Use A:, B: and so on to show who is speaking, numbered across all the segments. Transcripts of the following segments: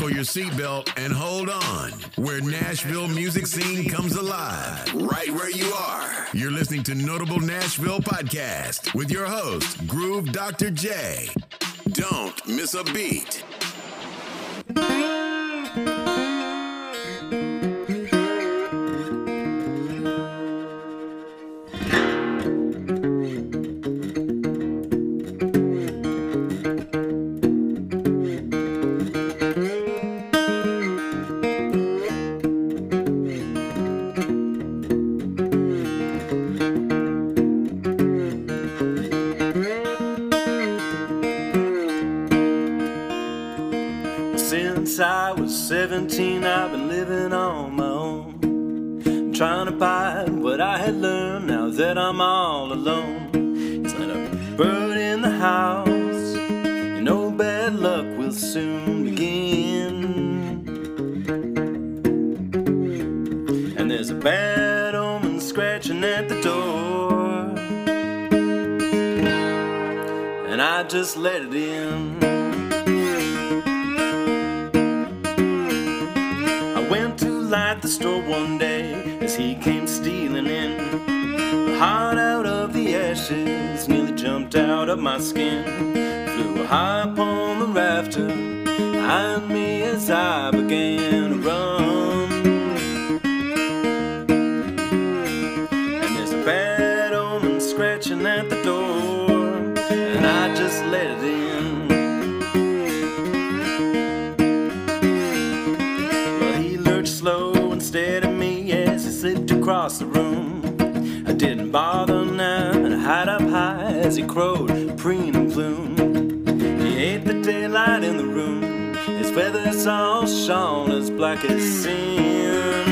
A: Buckle your seatbelt and hold on, where Nashville music scene comes alive, right where you are. You're listening to Notable Nashville Podcast with your host, Groove Dr. J. Don't miss a beat.
B: Scratching at the door. And I just let it in. I went to light the store one day as he came stealing in. Hot out of the ashes, nearly jumped out of my skin. Flew high upon the rafter behind me as I began to run. As he crowed, preen and plume. He ate the daylight in the room, his feathers all shone as black as sin.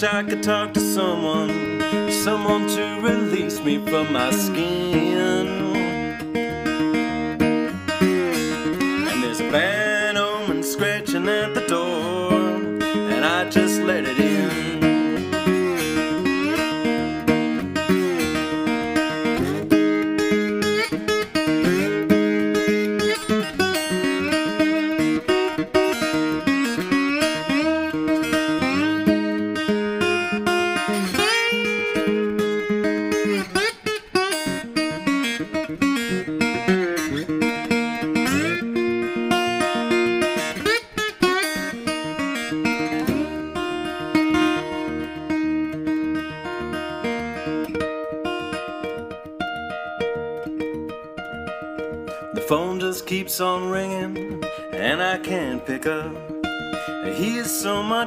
B: Wish I could talk to someone, someone to release me from my skin.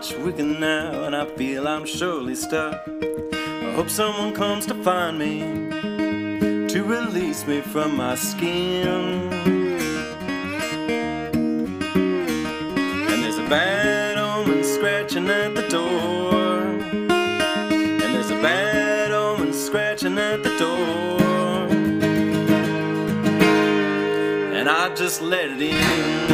B: Weaker now, and I feel I'm surely stuck. I hope someone comes to find me to release me from my skin. And there's a bad omen scratching at the door. And there's a bad omen scratching at the door. and I just let it in.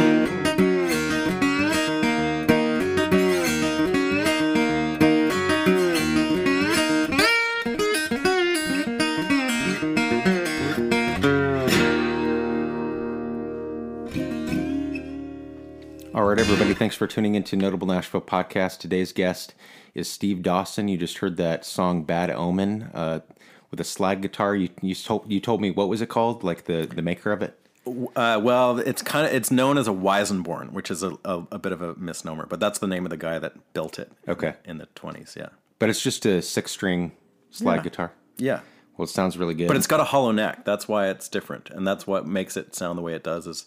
C: Everybody, thanks for tuning into Notable Nashville Podcast. Today's guest is Steve Dawson. You just heard that song "Bad Omen" uh, with a slide guitar. You you told you told me what was it called? Like the the maker of it.
D: Uh, well, it's kind of it's known as a Weissenborn, which is a, a, a bit of a misnomer, but that's the name of the guy that built it.
C: Okay.
D: in the twenties. Yeah,
C: But it's just a six string slide
D: Yeah.
C: guitar.
D: yeah.
C: Well, it sounds really good.
D: But it's got a hollow neck. That's why it's different, and that's what makes it sound the way it does. Is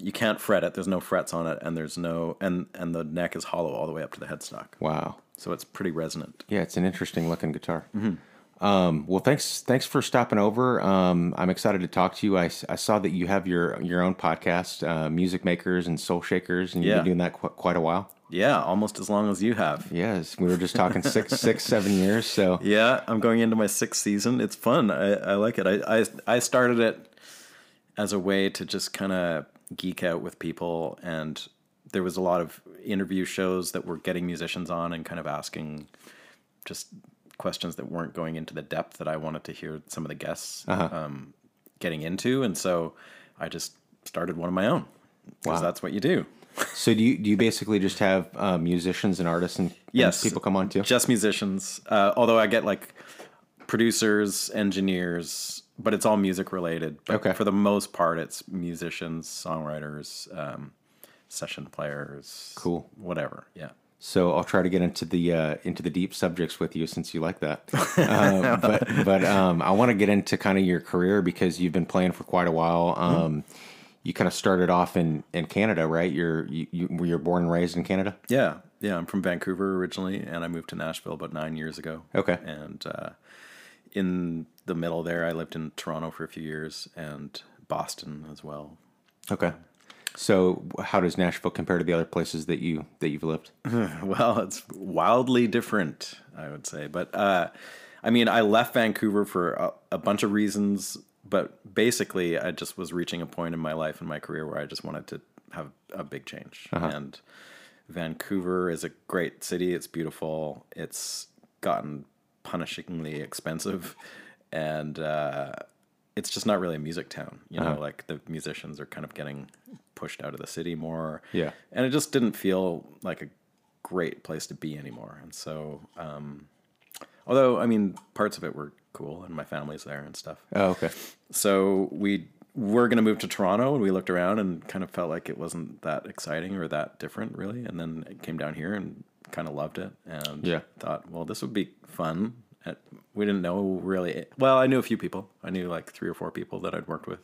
D: you can't fret it. There's no frets on it, and there's no and and the neck is hollow all the way up to the headstock.
C: wow.
D: So it's pretty resonant.
C: Yeah, it's an interesting looking guitar.
D: Mm-hmm.
C: Um, well, thanks thanks for stopping over. Um, I'm excited to talk to you. I saw that you have your your own podcast, uh, Music Makers and Soul Shakers, and you've
D: Yeah.
C: been doing that qu- quite a while.
D: Yeah, almost as long as you have.
C: Yes, we were just talking six six seven years. So
D: Yeah, I'm going into my sixth season. It's fun. I, I like it. I, I I started it as a way to just kind of geek out with people, and there was a lot of interview shows that were getting musicians on and kind of asking just questions that weren't going into the depth that I wanted to hear some of the guests um, getting into, and so I just started one of my own because
C: Wow.
D: that's what you do.
C: so do you do you basically just have uh, musicians and artists and, and
D: Yes,
C: people come on too?
D: Just musicians. Uh, although I get like producers, engineers, but it's all music related. But
C: Okay.
D: For the most part, it's musicians, songwriters, um, session players.
C: Cool.
D: Whatever. Yeah.
C: So I'll try to get into the uh, into the deep subjects with you since you like that. uh, but but um, I want to get into kind of your career because you've been playing for quite a while. Um, You kind of started off in, in Canada, right? You're you, you were you born and raised in Canada.
D: Yeah. Yeah. I'm from Vancouver originally, and I moved to Nashville about nine years ago.
C: Okay.
D: And uh, in the middle there, I lived in Toronto for a few years and Boston as well.
C: Okay. So how does Nashville compare to the other places that you that you've lived?
D: Well, it's wildly different, I would say. But uh, I mean, I left Vancouver for a, a bunch of reasons, but basically, I just was reaching a point in my life and my career where I just wanted to have a big change. And Vancouver is a great city. It's beautiful. It's gotten punishingly expensive, and uh, it's just not really a music town. You know, like the musicians are kind of getting pushed out of the city more.
C: Yeah.
D: and it just didn't feel like a great place to be anymore. And so, um, although I mean, parts of it were cool, and my family's there and stuff.
C: Oh, okay.
D: So we were going to move to Toronto, and we looked around and kind of felt like it wasn't that exciting or that different, really. And then it came down here and kind of loved it, and
C: Yeah.
D: thought, well, this would be fun. We didn't know really. Well, I knew a few people. I knew like three or four people that I'd worked with.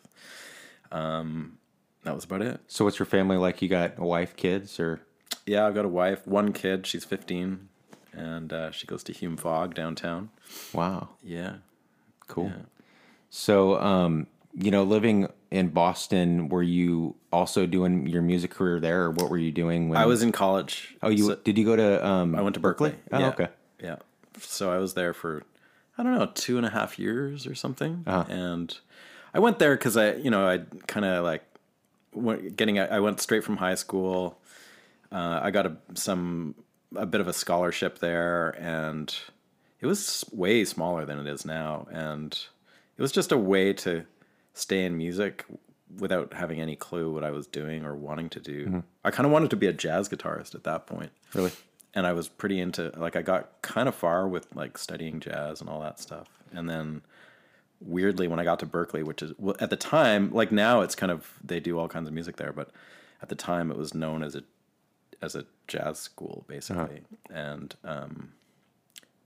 D: Um, that was about it.
C: So what's your family like? You got a wife, kids, or
D: Yeah, I've got a wife, one kid. She's 15, and uh, she goes to Hume-Fogg downtown.
C: wow,
D: Yeah.
C: cool. So um, you know, living in Boston, were you also doing your music career there, or what were you doing? When,
D: I was in college.
C: Oh, you
D: So-
C: did you go to? Um,
D: I went to Berklee.
C: Oh,
D: yeah.
C: okay.
D: Yeah. So I was there for, I don't know, two and a half years or something.
C: Uh-huh.
D: And I went there because I, you know, I kind of like went, getting, I went straight from high school. Uh, I got a, some, a bit of a scholarship there and it was way smaller than it is now. And it was just a way to stay in music without having any clue what I was doing or wanting to do. I kind of wanted to be a jazz guitarist at that point
C: Really?
D: and I was pretty into like I got kind of far with like studying jazz and all that stuff. And then weirdly when I got to Berklee, which is well, at the time like now it's kind of they do all kinds of music there, but at the time it was known as a as a jazz school basically. And um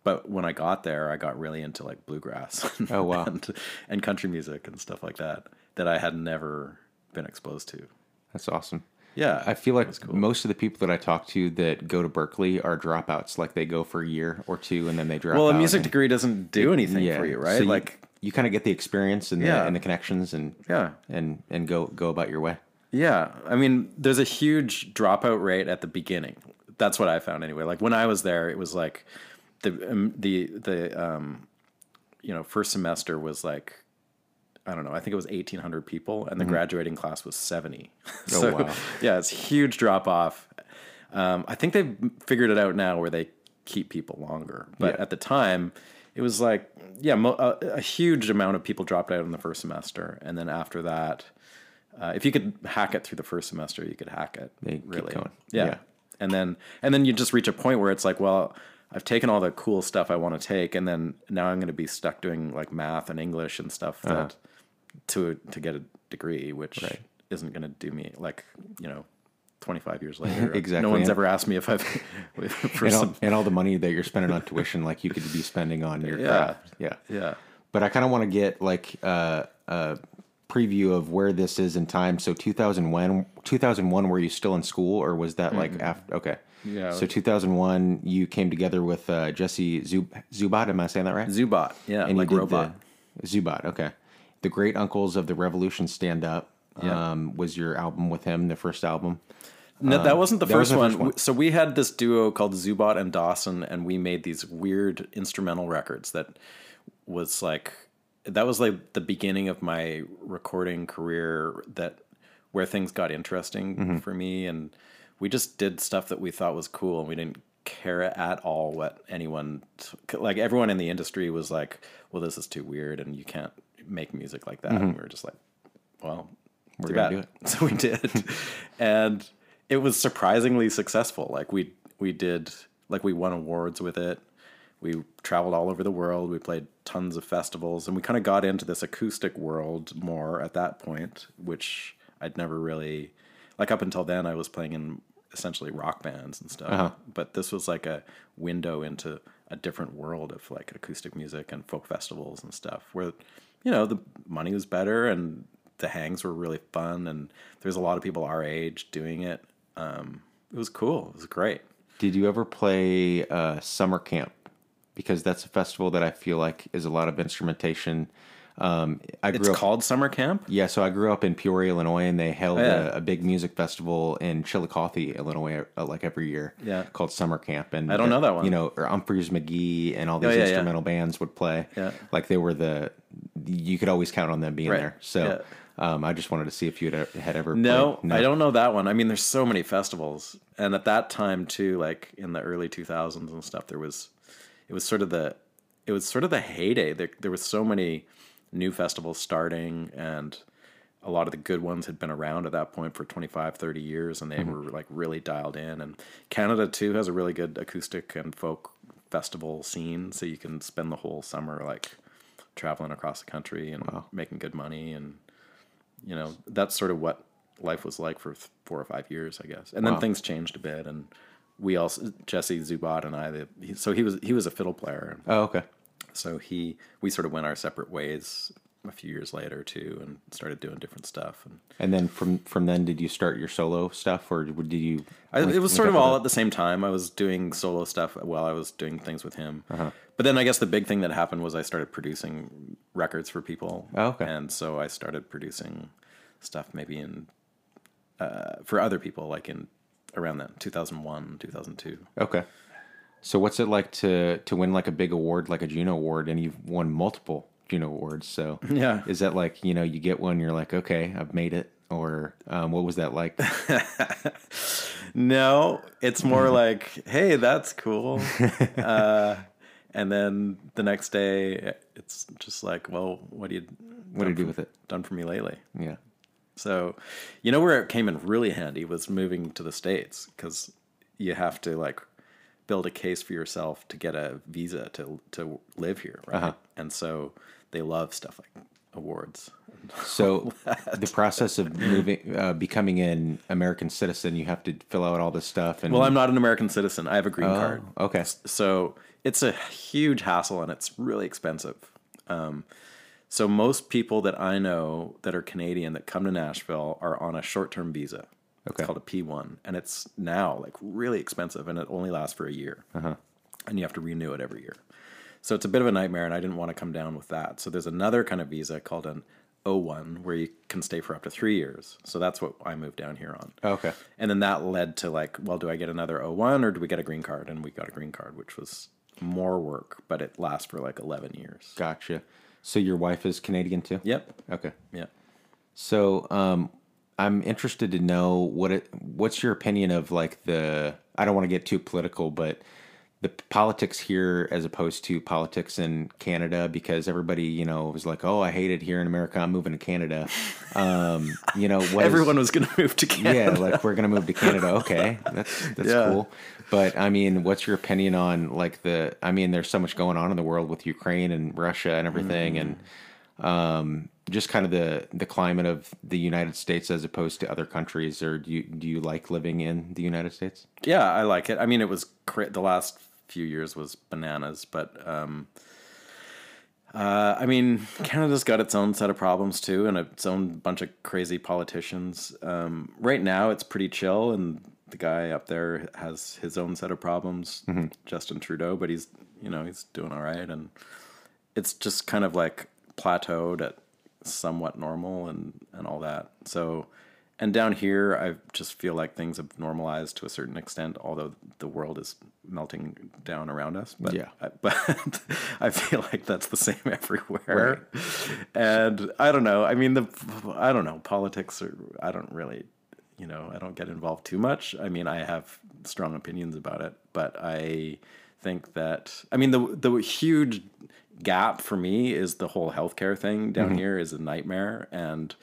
D: but when I got there, I got really into like bluegrass
C: Oh, wow.
D: and, and country music and stuff like that that I had never been exposed to.
C: That's awesome.
D: Yeah,
C: I feel like most of the people that I talk to that go to Berklee are dropouts. Like they go for a year or two and then they drop
D: well, a music degree doesn't do anything for you, right?
C: So
D: like
C: you, kind of get the experience and the,
D: Yeah.
C: and the connections and
D: Yeah.
C: and and go go about your way.
D: Yeah, I mean, there's a huge dropout rate at the beginning. That's what I found anyway. Like when I was there, it was like the um, the the um, you know first semester was like I don't know. I think it was 1,800 people, and the graduating class was 70. so
C: wow.
D: yeah, it's huge drop off. Um, I think they've figured it out now where they keep people longer, but
C: Yeah.
D: at the time, it was like yeah, mo- a, a huge amount of people dropped out in the first semester, and then after that. Uh, if you could hack it through the first semester, you could hack it.
C: Keep
D: really,
C: going.
D: Yeah.
C: Yeah.
D: and then and then you just reach a point where it's like, well, I've taken all the cool stuff I want to take, and then now I'm going to be stuck doing like math and English and stuff that
C: Uh-huh.
D: to to get a degree, which isn't going to do me like you know. 25 years later.
C: Exactly.
D: No one's
C: And-
D: ever asked me if I've for
C: And all,
D: some
C: and all the money that you're spending on tuition, like you could be spending on your
D: Yeah.
C: craft. Yeah.
D: Yeah.
C: but I kind of want to get like uh, a preview of where this is in time. So 2001, 2001, were you still in school, or was that like after? Okay,
D: Yeah.
C: So 2001, you came together with uh, Jesse Zub- Zubat. Am I saying that right?
D: Zubot, yeah,
C: and
D: like
C: you did
D: robot.
C: the Zubat. Okay, the Great Uncles of the Revolution Stand Up.
D: Yeah.
C: Um, was your album with him the first album?
D: No, that wasn't the
C: that was
D: first
C: the
D: one.
C: first one.
D: So we had this duo called Zubot and Dawson, and we made these weird instrumental records that was like that was like the beginning of my recording career. That where things got interesting
C: Mm-hmm.
D: for me, and we just did stuff that we thought was cool, and we didn't care at all what anyone t- like. Everyone in the industry was like, "Well, this is too weird, and you can't make music like that." And we were just like, "Well,
C: Mm-hmm. We're
D: too
C: gonna
D: bad."
C: do it.
D: So we did, and it was surprisingly successful. Like we we did, like we won awards with it. We traveled all over the world. We played tons of festivals, and we kind of got into this acoustic world more at that point, which I'd never really like up until then. I was playing in essentially rock bands and stuff,
C: Uh-huh.
D: but this was like a window into a different world of like acoustic music and folk festivals and stuff, where you know the money was better and the hangs were really fun, and there's a lot of people our age doing it. Um, it was cool. It was great.
C: Did you ever play uh, summer camp? Because that's a festival that I feel like is a lot of instrumentation. Um, I grew
D: It's
C: up,
D: called summer camp.
C: yeah, so I grew up in Peoria, Illinois, and they held
D: Oh, yeah.
C: a, a big music festival in Chillicothe, Illinois, uh, like every year.
D: Yeah.
C: called Summer Camp, and
D: I don't know that one.
C: You know, or Umphrey's McGee and all these
D: Oh, yeah, yeah.
C: instrumental bands would play.
D: Yeah.
C: like they were the you could always count on them being
D: Right.
C: there. So. Um, I just wanted to see if you had, had ever
D: No,
C: played.
D: I don't know that one. I mean, there's so many festivals, and at that time too, like in the early 2000s and stuff, there was, it was sort of the, it was sort of the heyday. There, there was so many new festivals starting, and a lot of the good ones had been around at that point for 25, 30 years, and they mm-hmm. were like really dialed in. And Canada too has a really good acoustic and folk festival scene, so you can spend the whole summer like traveling across the country and making good money and you know that's sort of what life was like for four or five years i guess. And then things changed a bit and we also jesse zubot and i the, he, so he was he was a fiddle player.
C: Oh, okay.
D: So he we sort of went our separate ways a few years later too and started doing different stuff and
C: And then from from then, did you start your solo stuff, or did you?
D: I, it was sort of all
C: it?
D: at the same time. I was doing solo stuff while I was doing things with him.
C: Uh-huh.
D: But then I guess the big thing that happened was I started producing records for people.
C: Oh, okay.
D: And so I started producing stuff maybe in uh, for other people, like in around that 2001, 2002.
C: Okay. So what's it like to to win like a big award, like a Juno Award, and you've won multiple Juno Awards? So
D: Yeah.
C: is that like you know you get one, you're like, okay, I've made it, or um, what was that like?
D: No, it's more like, hey, that's cool. uh, and then the next day, it's just like, well, what do you
C: What do you do with it?
D: done for me lately?
C: Yeah.
D: So, you know where it came in really handy was moving to the states because you have to like build a case for yourself to get a visa to to live here, right?
C: Uh-huh.
D: And so they love stuff like awards.
C: So the process of moving, uh, becoming an American citizen, you have to fill out all this stuff. And
D: Well, I'm not an American citizen. I have a green
C: Oh,
D: card.
C: okay.
D: So it's a huge hassle and it's really expensive. Um, so most people that I know that are Canadian that come to Nashville are on a short-term visa.
C: Okay.
D: It's called a P1, and it's now like really expensive, and it only lasts for a year, uh-huh. and you have to renew it every year. So it's a bit of a nightmare, and I didn't want to come down with that. So there's another kind of visa called an O1 where you can stay for up to three years. So that's what I moved down here on.
C: okay.
D: And then that led to like, well, do I get another O1 or do we get a green card? And we got a green card, which was more work, but it lasts for like 11 years.
C: Gotcha. So your wife is Canadian too?
D: Yep.
C: Okay.
D: Yep.
C: So, um, I'm interested to know what it, what's your opinion of like the I don't want to get too political, but the politics here as opposed to politics in Canada because everybody you know was like, oh, I hate it here in America. I'm moving to Canada. Um, you know, what is-
D: Everyone was going to move to Canada.
C: yeah, like we're gonna move to Canada. Okay, that's that's
D: Yeah.
C: cool. But I mean, what's your opinion on like the? I mean, there's so much going on in the world with Ukraine and Russia and everything, and um, just kind of the the climate of the United States as opposed to other countries. Or do you do you like living in the United States?
D: Yeah, I like it. I mean, it was the last few years was bananas, but um, Uh, I mean, Canada's got its own set of problems too, and its own bunch of crazy politicians. Um, right now, it's pretty chill, and the guy up there has his own set of problems, Justin Trudeau. But he's, you know, he's doing all right, and it's just kind of like plateaued at somewhat normal and and all that. So, and down here, I just feel like things have normalized to a certain extent, although the world is melting down around us. But
C: Yeah.
D: I, but I feel like that's the same everywhere. And I don't know. I mean, the I don't know politics. Are, I don't really, you know, I don't get involved too much. I mean, I have strong opinions about it, but I think that I mean the the huge gap for me is the whole healthcare thing down here is a nightmare and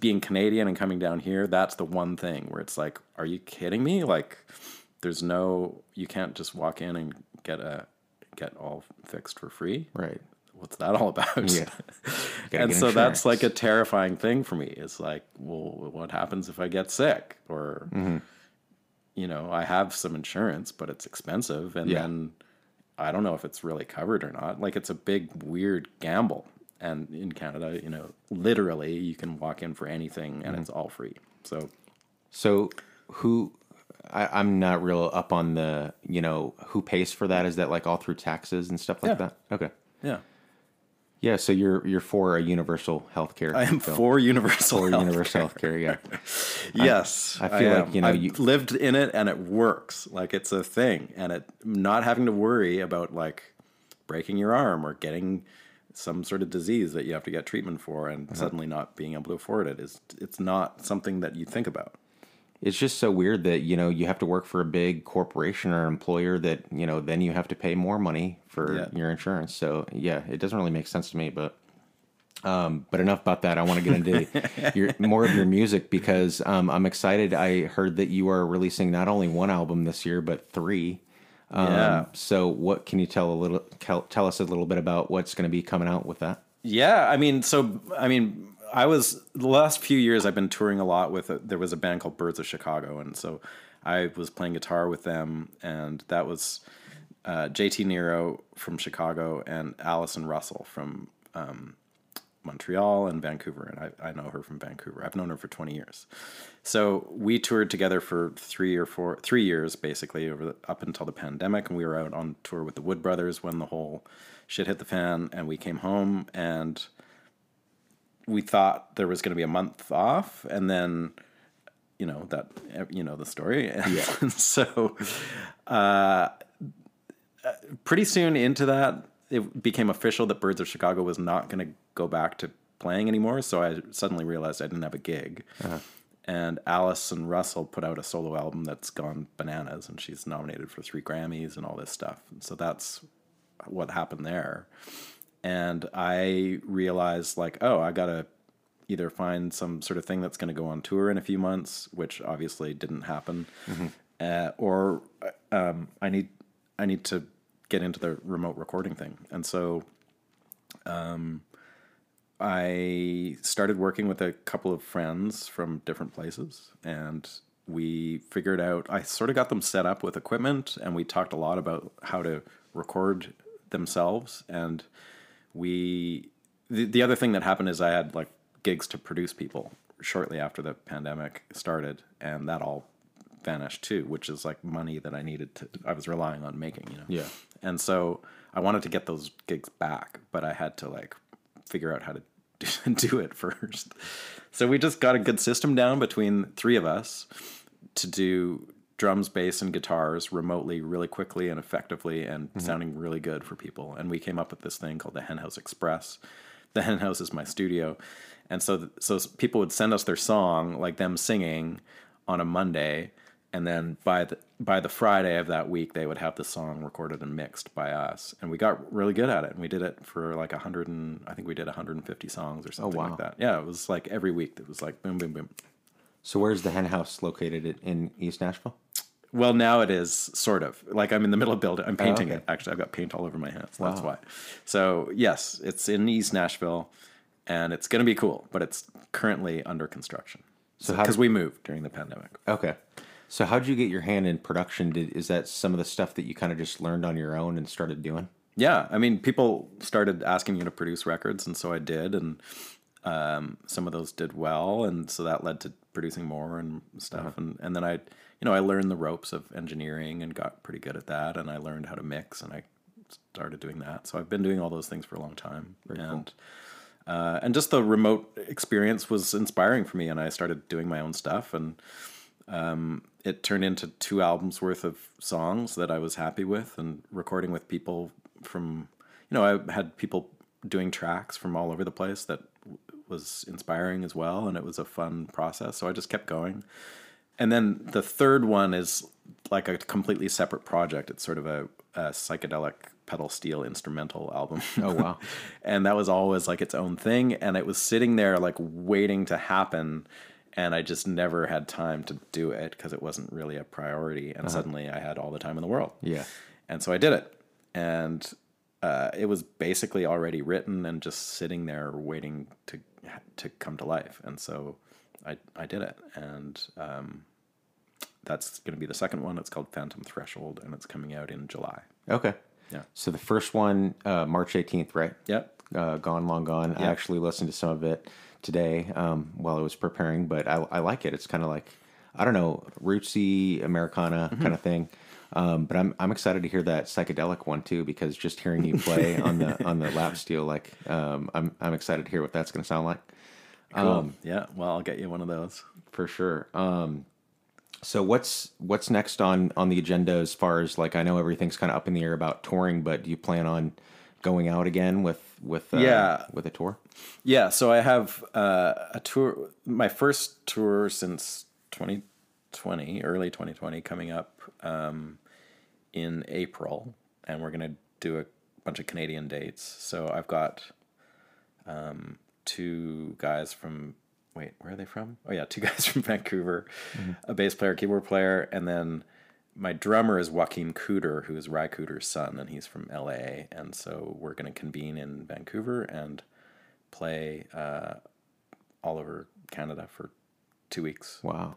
D: being Canadian and coming down here, that's the one thing where it's like, are you kidding me? Like, there's no, you can't just walk in and get a get all fixed for free.
C: Right.
D: What's that all about?
C: Yeah.
D: And so that's like a terrifying thing for me. It's like, well, what happens if I get sick? Or,
C: Mm-hmm.
D: You know, I have some insurance, but it's expensive, and
C: Yeah.
D: then I don't know if it's really covered or not. Like, it's a big weird gamble. And in Canada, you know, literally, you can walk in for anything, and mm-hmm. it's all free. So
C: So who? I, I'm not real up on the you know who pays for that. Is that like all through taxes and stuff like
D: Yeah.
C: that? Okay.
D: yeah,
C: Yeah. So you're you're for a universal health care.
D: I am for universal
C: for universal health care. Yeah.
D: Yes,
C: I feel like,
D: am.
C: you know,
D: I've
C: you-
D: lived in it and it works. Like it's a thing, and it not having to worry about like breaking your arm or getting some sort of disease that you have to get treatment for, and uh-huh. suddenly not being able to afford it is it's not something that you think about.
C: It's just so weird that you know you have to work for a big corporation or employer that you know then you have to pay more money for
D: Yeah.
C: your insurance. So yeah, it doesn't really make sense to me. But um, but enough about that. I want to get into your more of your music because um, I'm excited. I heard that you are releasing not only one album this year but three. Um,
D: Yeah.
C: So what can you tell a little tell, tell us a little bit about what's going to be coming out with that?
D: Yeah, I mean, so I mean, I was the last few years I've been touring a lot with. A, there was a band called Birds of Chicago, and so I was playing guitar with them, and that was uh, JT Nero from Chicago and Allison Russell from um, Montreal and Vancouver, and I, I know her from Vancouver. I've known her for twenty years. So we toured together for three or four, three years basically over the, up until the pandemic, and we were out on tour with the Wood Brothers when the whole shit hit the fan, and we came home and we thought there was going to be a month off, and then you know that you know the story. Yeah. so uh, pretty soon into that, it became official that Birds of Chicago was not going to go back to playing anymore. So I suddenly realized I didn't have a gig. And Allison Russell put out a solo album that's gone bananas, and she's nominated for three Grammys and all this stuff. And so that's what happened there. And I realized, like, oh, I gotta either find some sort of thing that's going to go on tour in a few months, which obviously didn't happen, uh, or um, I need I need to get into the remote recording thing. And so um, I started working with a couple of friends from different places, and we figured out. I sort of got them set up with equipment, and we talked a lot about how to record themselves. And we, the, the other thing that happened is I had like gigs to produce people shortly after the pandemic started, and that all vanished too, which is like money that I needed to. I was relying on making, you know.
C: Yeah.
D: And so I wanted to get those gigs back, but I had to like figure out how to do it first. So we just got a good system down between three of us to do drums, bass, and guitars remotely, really quickly and effectively, and mm-hmm. sounding really good for people. And we came up with this thing called the Henhouse Express. The Henhouse is my studio, and so so people would send us their song, like them singing, on a Monday, and then by the by the Friday of that week, they would have the song recorded and mixed by us, and we got really good at it. And we did it for like a hundred and I think we did 150 songs or oh, something oh,
C: wow.
D: like that. Yeah, it was like every week. It was like boom, boom, boom.
C: So where's the hen house located in East Nashville?
D: Well, now it is sort of like I'm in the middle of building. I'm painting
C: Oh, okay.
D: it. Actually, I've got paint all over my hands. That's
C: Wow.
D: why. So yes, it's in East Nashville, and it's going to be cool. But it's currently under construction.
C: So
D: So
C: how
D: because
C: do-
D: we moved during the pandemic.
C: Okay. So how did you get your hand in production? Did is that some of the stuff that you kind of just learned on your own and started doing?
D: yeah, I mean, people started asking me to produce records, and so I did, and um, some of those did well, and so that led to producing more and stuff, and and then I, you know, I learned the ropes of engineering and got pretty good at that, and I learned how to mix, and I started doing that. So I've been doing all those things for a long time, and uh, and just the remote experience was inspiring for me, and I started doing my own stuff, and um, it turned into two albums worth of songs that I was happy with, and recording with people from, you know, I had people doing tracks from all over the place that w- was inspiring as well, and it was a fun process. So I just kept going, and then the third one is like a completely separate project. It's sort of a, a psychedelic pedal steel instrumental album.
C: Oh, wow.
D: and that was always like its own thing, and it was sitting there like waiting to happen. And I just never had time to do it because it wasn't really a priority. And suddenly I had all the time in the world.
C: Yeah.
D: And so I did it. And uh, it was basically already written and just sitting there waiting to to come to life. And so I I did it. And um, that's going to be the second one. It's called Phantom Threshold, and it's coming out in July.
C: Okay.
D: Yeah.
C: So the first one, uh, March 18th, right?
D: Yep.
C: Uh, Gone Long Gone. I actually listened to some of it today um, while I was preparing, but I, I like it. It's kind of like, I don't know, rootsy Americana
D: Mm-hmm.
C: kind of thing. Um, but I'm I'm excited to hear that psychedelic one too because just hearing you play on the on the lap steel, like um, I'm I'm excited to hear what that's going to sound like.
D: Cool. yeah. Well, I'll get you one of those.
C: for sure. Um, so what's what's next on on the agenda as far as like I know everything's kind of up in the air about touring, but do you plan on going out again with with uh,
D: Yeah.
C: with a tour?
D: Yeah, so I have uh, a tour, my first tour since 2020, early 2020, coming up um, in April, and we're going to do a bunch of Canadian dates. So I've got um, two guys from, wait, where are they from? Oh, yeah, two guys from Vancouver, a bass player, keyboard player, and then my drummer is Joaquin Cooder, who is Ry Cooder's son, and he's from LA. And so we're going to convene in Vancouver and play uh, all over Canada for two weeks,
C: Wow.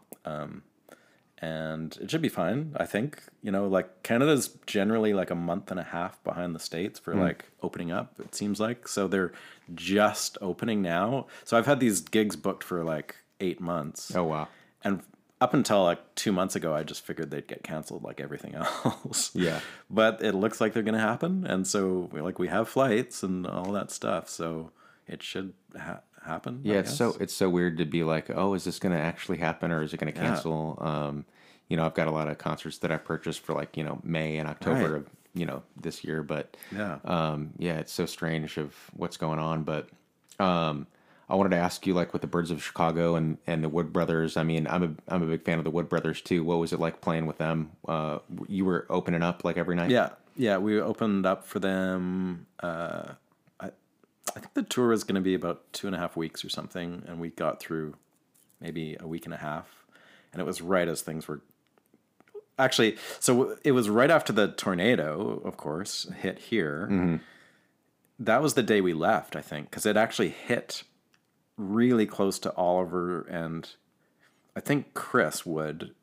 D: And it should be fine. I think you know, like Canada's generally like a month and a half behind the states for hmm. like opening up. It seems like so they're just opening now. So I've had these gigs booked for like eight months.
C: Oh wow.
D: and up until like two months ago, I just figured they'd get canceled like everything else.
C: Yeah.
D: but it looks like they're going to happen, and so like we have flights and all that stuff, so it should ha- happen.
C: Yeah, it's so it's so weird to be like, oh, is this going to actually happen or is it going to cancel? Um, you know, I've got a lot of concerts that I purchased for like you know May and October
D: Right.
C: of you know this year, but
D: Yeah.
C: um, yeah, it's so strange of what's going on. But um, I wanted to ask you, like with the Birds of Chicago and and the Wood Brothers. I mean, I'm a I'm a big fan of the Wood Brothers too. What was it like playing with them? Uh, you were opening up like every night.
D: Yeah, yeah. We opened up for them. Uh, I, think the tour was going to be about two and a half weeks or something, and we got through maybe a week and a half, and it was right as things were. Actually, so it was right after the tornado, of course, hit here. Mm-hmm. That was the day we left, I think, because it actually hit really close to Oliver and I think Chris Wood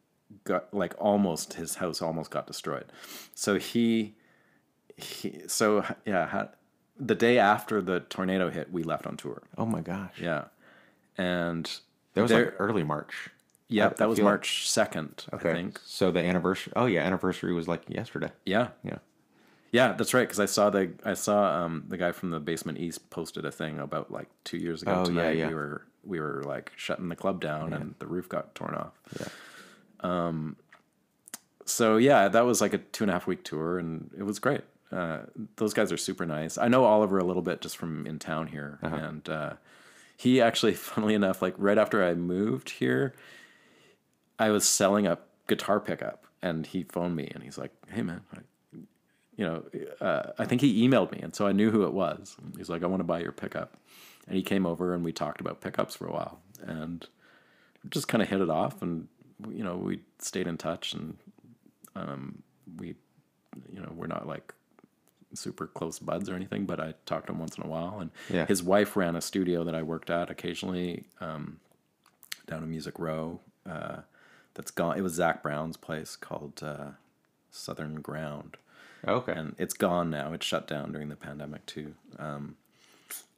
D: got like almost his house almost got destroyed. So he he so yeah, the day after the tornado hit, we left on tour.
C: Oh my gosh.
D: Yeah. And
C: That was
D: there-
C: like early March.
D: yeah,
C: I-
D: that
C: I
D: was
C: feel like-
D: March 2nd, I think.
C: So the anniversary. Oh yeah, anniversary was like yesterday.
D: Yeah.
C: Yeah.
D: Yeah, that's right. Because I saw the I saw um, the guy from the Basement East posted a thing about like two years ago
C: Oh, yeah,
D: tonight.
C: yeah.
D: We were we were like shutting the club down and the roof got torn off.
C: Yeah.
D: Um, So yeah, that was like a two and a half week tour, and it was great. Uh, those guys are super nice. I know Oliver a little bit just from in town here,
C: Uh-huh.
D: and uh, he actually, funnily enough, like right after I moved here, I was selling a guitar pickup, and he phoned me, and he's like, "Hey man, I, you know, uh, I think he emailed me, and so I knew who it was. He's like, I want to buy your pickup, and he came over and we talked about pickups for a while, and just kind of hit it off, and you know, we stayed in touch, and um, we, you know, we're not like super close buds or anything, but I talked to him once in a while, and
C: Yeah.
D: his wife ran a studio that I worked at occasionally um, down in Music Row. Uh, that's gone. It was Zac Brown's place called uh, Southern Ground,
C: Okay.
D: and it's gone now. It's shut down during the pandemic too. Um,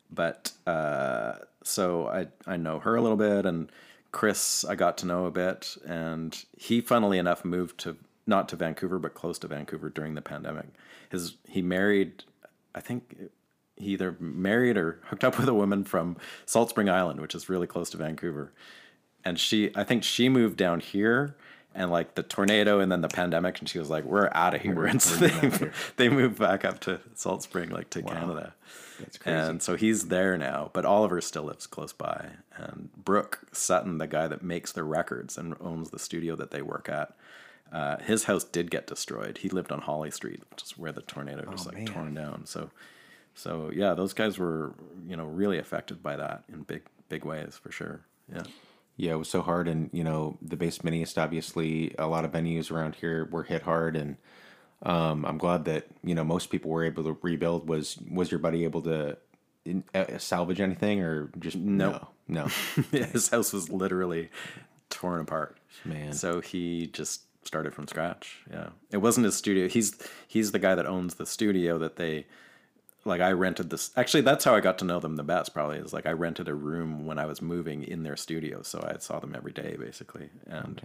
D: but uh, so I I know her a little bit, and Chris I got to know a bit, and he funnily enough moved to not to Vancouver but close to Vancouver during the pandemic. His he married, I think he either married or hooked up with a woman from Salt Spring Island, which is really close to Vancouver, and she I think she moved down here. And like the tornado and then the pandemic, and she was like, "We're out of here." And so they, they moved back up to Salt Spring, like to Canada.
C: That's crazy.
D: And so he's there now, but Oliver still lives close by. And Brooke Sutton, the guy that makes their records and owns the studio that they work at, uh, his house did get destroyed. He lived on Holly Street, which is where the tornado was like
C: man.
D: torn down. So, so yeah, those guys were you know really affected by that in big big ways for sure. Yeah.
C: Yeah, it was so hard, and you know the basement east. Obviously, a lot of venues around here were hit hard, and um, I'm glad that you know most people were able to rebuild. Was was your buddy able to in, uh, salvage anything, or just no, no?
D: his house was literally torn apart.
C: Man.
D: So he just started from scratch. Yeah. It wasn't his studio. He's he's the guy that owns the studio that they like I rented this actually that's how I got to know them the best probably is like I rented a room when I was moving in their studio so I saw them every day basically and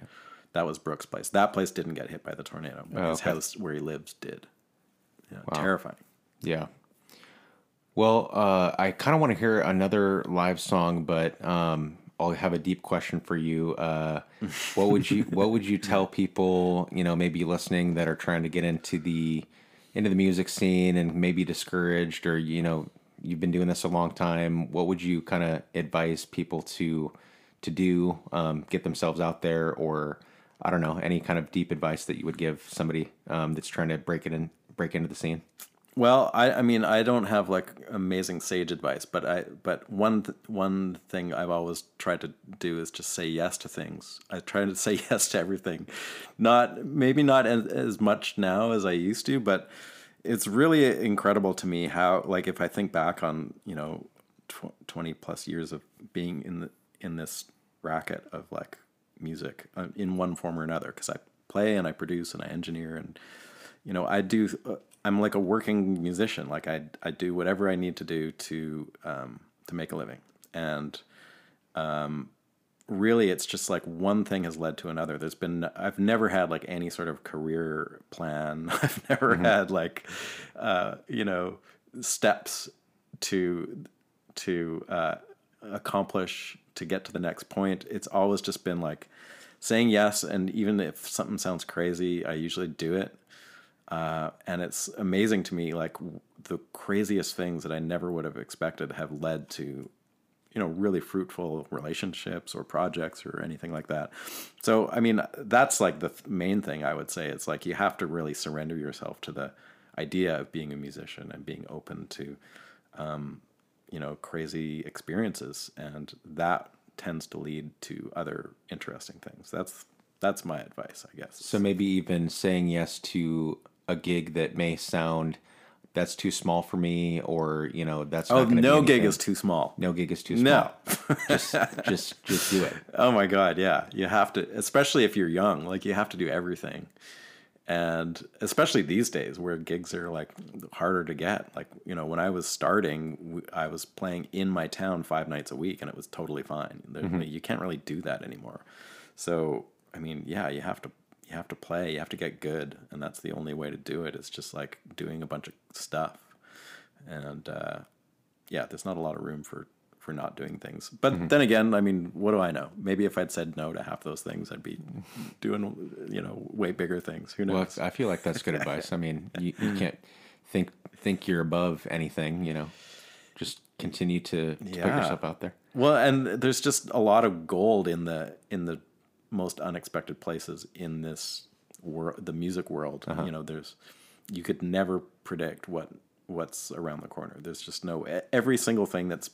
D: that was Brooks' place. That place didn't get hit by the tornado. but
C: Oh,
D: his
C: okay.
D: house where he lives did. Yeah, terrifying.
C: Yeah. Well, uh, I kind of want to hear another live song, but um, I'll have a deep question for you. Uh, what would you What would you tell people, you know, maybe listening that are trying to get into the into the music scene and maybe discouraged, or you know, you've been doing this a long time. What would you kind of advise people to to do, um, get themselves out there, or I don't know, any kind of deep advice that you would give somebody um, that's trying to break it in, break into the scene?
D: Well, I, I mean, I don't have like amazing sage advice, but I, but one, th- one thing I've always tried to do is just say yes to things. I try to say yes to everything, not maybe not as, as much now as I used to, but it's really incredible to me how, like, if I think back on you know, tw- twenty plus years of being in the in this racket of like music uh, in one form or another, because I play and I produce and I engineer and you know i do uh, i'm like a working musician. Like i i do whatever i need to do to um to make a living. And um really it's just like one thing has led to another. There's been i've never had like any sort of career plan. I've never had like uh you know steps to to uh accomplish to get to the next point. It's always just been like saying yes and even if something sounds crazy i usually do it uh, and it's amazing to me like the craziest things that i never would have expected have led to you know really fruitful relationships or projects or anything like that. So i mean that's like the th- main thing i would say. It's like you have to really surrender yourself to the idea of being a musician and being open to um, you know crazy experiences. And that tends to lead to other interesting things. That's that's my advice i guess.
C: So maybe even saying yes to a gig that may sound that's too small for me, or you know that's
D: oh
C: not gonna be
D: no gig is too small
C: no gig is too small. no just just just do it.
D: Oh my god, yeah. You have to especially if you're young, like you have to do everything. And especially these days where gigs are like harder to get. Like, you know, when I was starting, i was playing in my town 5 nights a week and it was totally fine. There- mm-hmm. You can't really do that anymore. So, I mean, yeah, you have to you have to play, you have to get good, and that's the only way to do it. It's just like doing a bunch of stuff. And uh yeah, there's not a lot of room for for not doing things. But then again, I mean, what do I know? Maybe if I'd said no to half those things, I'd be doing you know way bigger things. Who
C: Well,
D: knows?
C: I feel like that's good advice. I mean, you, you can't think think you're above anything. You know, just continue to, to put yourself out there.
D: Well, and there's just a lot of gold in the in the most unexpected places in this world, the music world. You know, there's you could never predict what what's around the corner. There's just no every single thing that's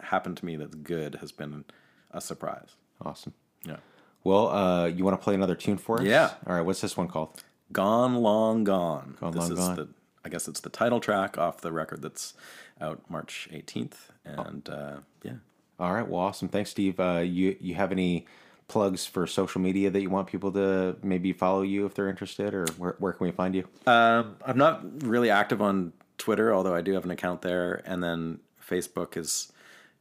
D: happened to me that's good has been a surprise.
C: Awesome.
D: Yeah.
C: Well, uh, you want to play another tune for us?
D: Yeah.
C: All right. What's this one called?
D: Gone Long Gone.
C: Gone
D: this
C: Long
D: is
C: Gone.
D: the I guess it's the title track off the record that's out March 18th and uh, yeah.
C: All right. Well, awesome. Thanks, Steve. Uh, you you have any plugs for social media that you want people to maybe follow you if they're interested, or where, where can we find you?
D: Um, I'm not really active on Twitter, although I do have an account there, and then Facebook is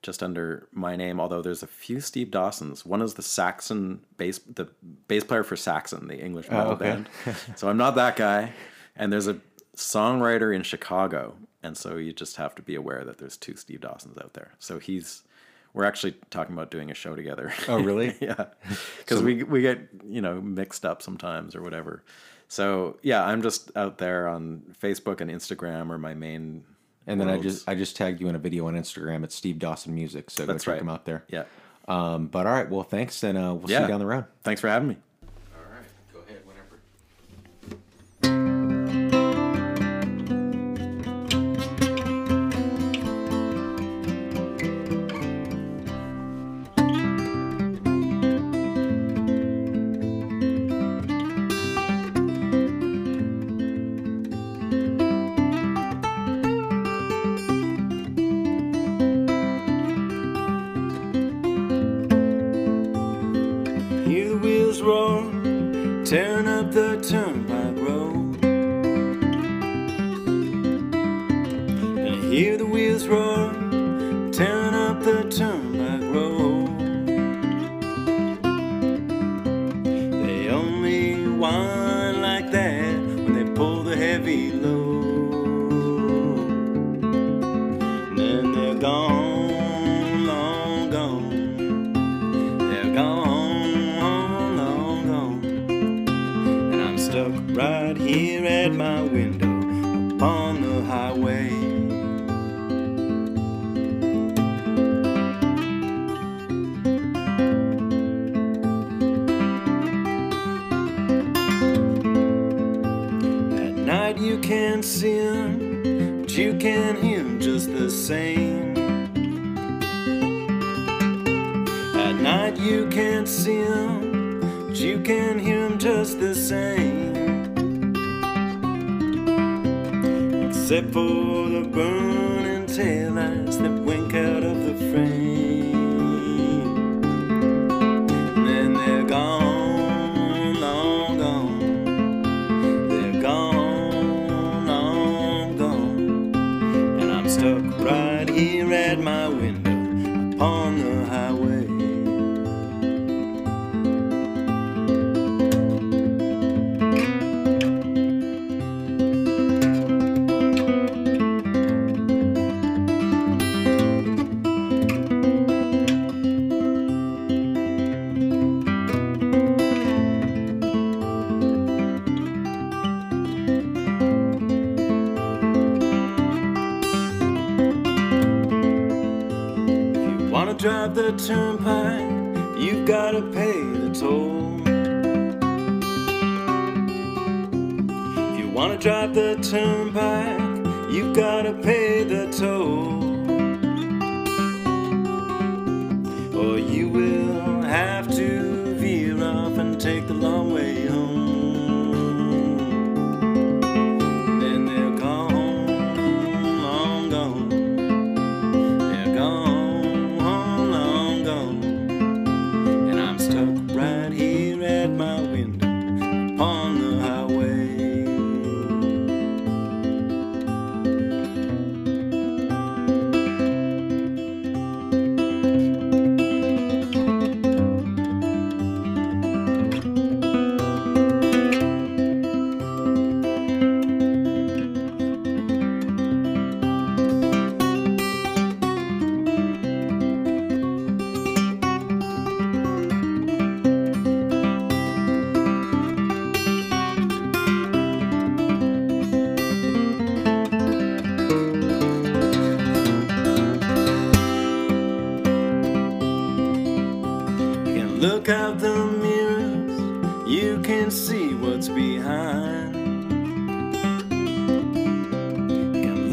D: just under my name. Although there's a few Steve Dawsons. One is the Saxon bass, the bass player for Saxon, the English metal
C: okay.
D: band. so I'm not that guy. And there's a songwriter in Chicago, and so you just have to be aware that there's two Steve Dawsons out there. So he's. We're actually talking about doing a show together.
C: Oh, really?
D: yeah, because we we get you know mixed up sometimes or whatever. So yeah, I'm just out there on Facebook and Instagram or my main.
C: And then I just I just tagged you in a video on Instagram at Steve Dawson Music, so go check
D: right.
C: him out there.
D: yeah.
C: Um, but all right, well, thanks, and uh, we'll see you down the road.
D: Thanks for having me.
B: Wheels roar, tearing up the turnpike road. And I hear the wheels roar, hear him just the same. At night you can't see him, but you can hear him just the same. Except for the burning taillights that wink out of the frame.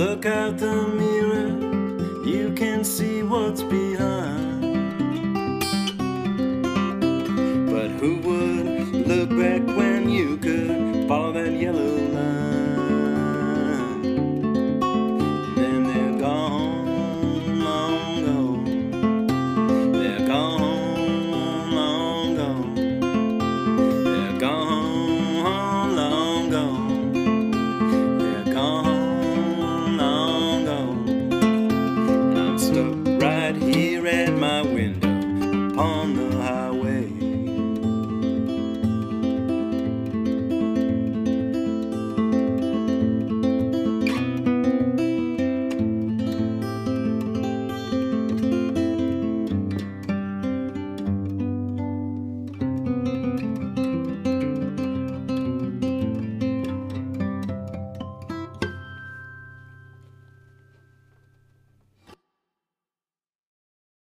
B: Look out the mirror, you can see what's behind. But who would look back when you could follow that yellow line?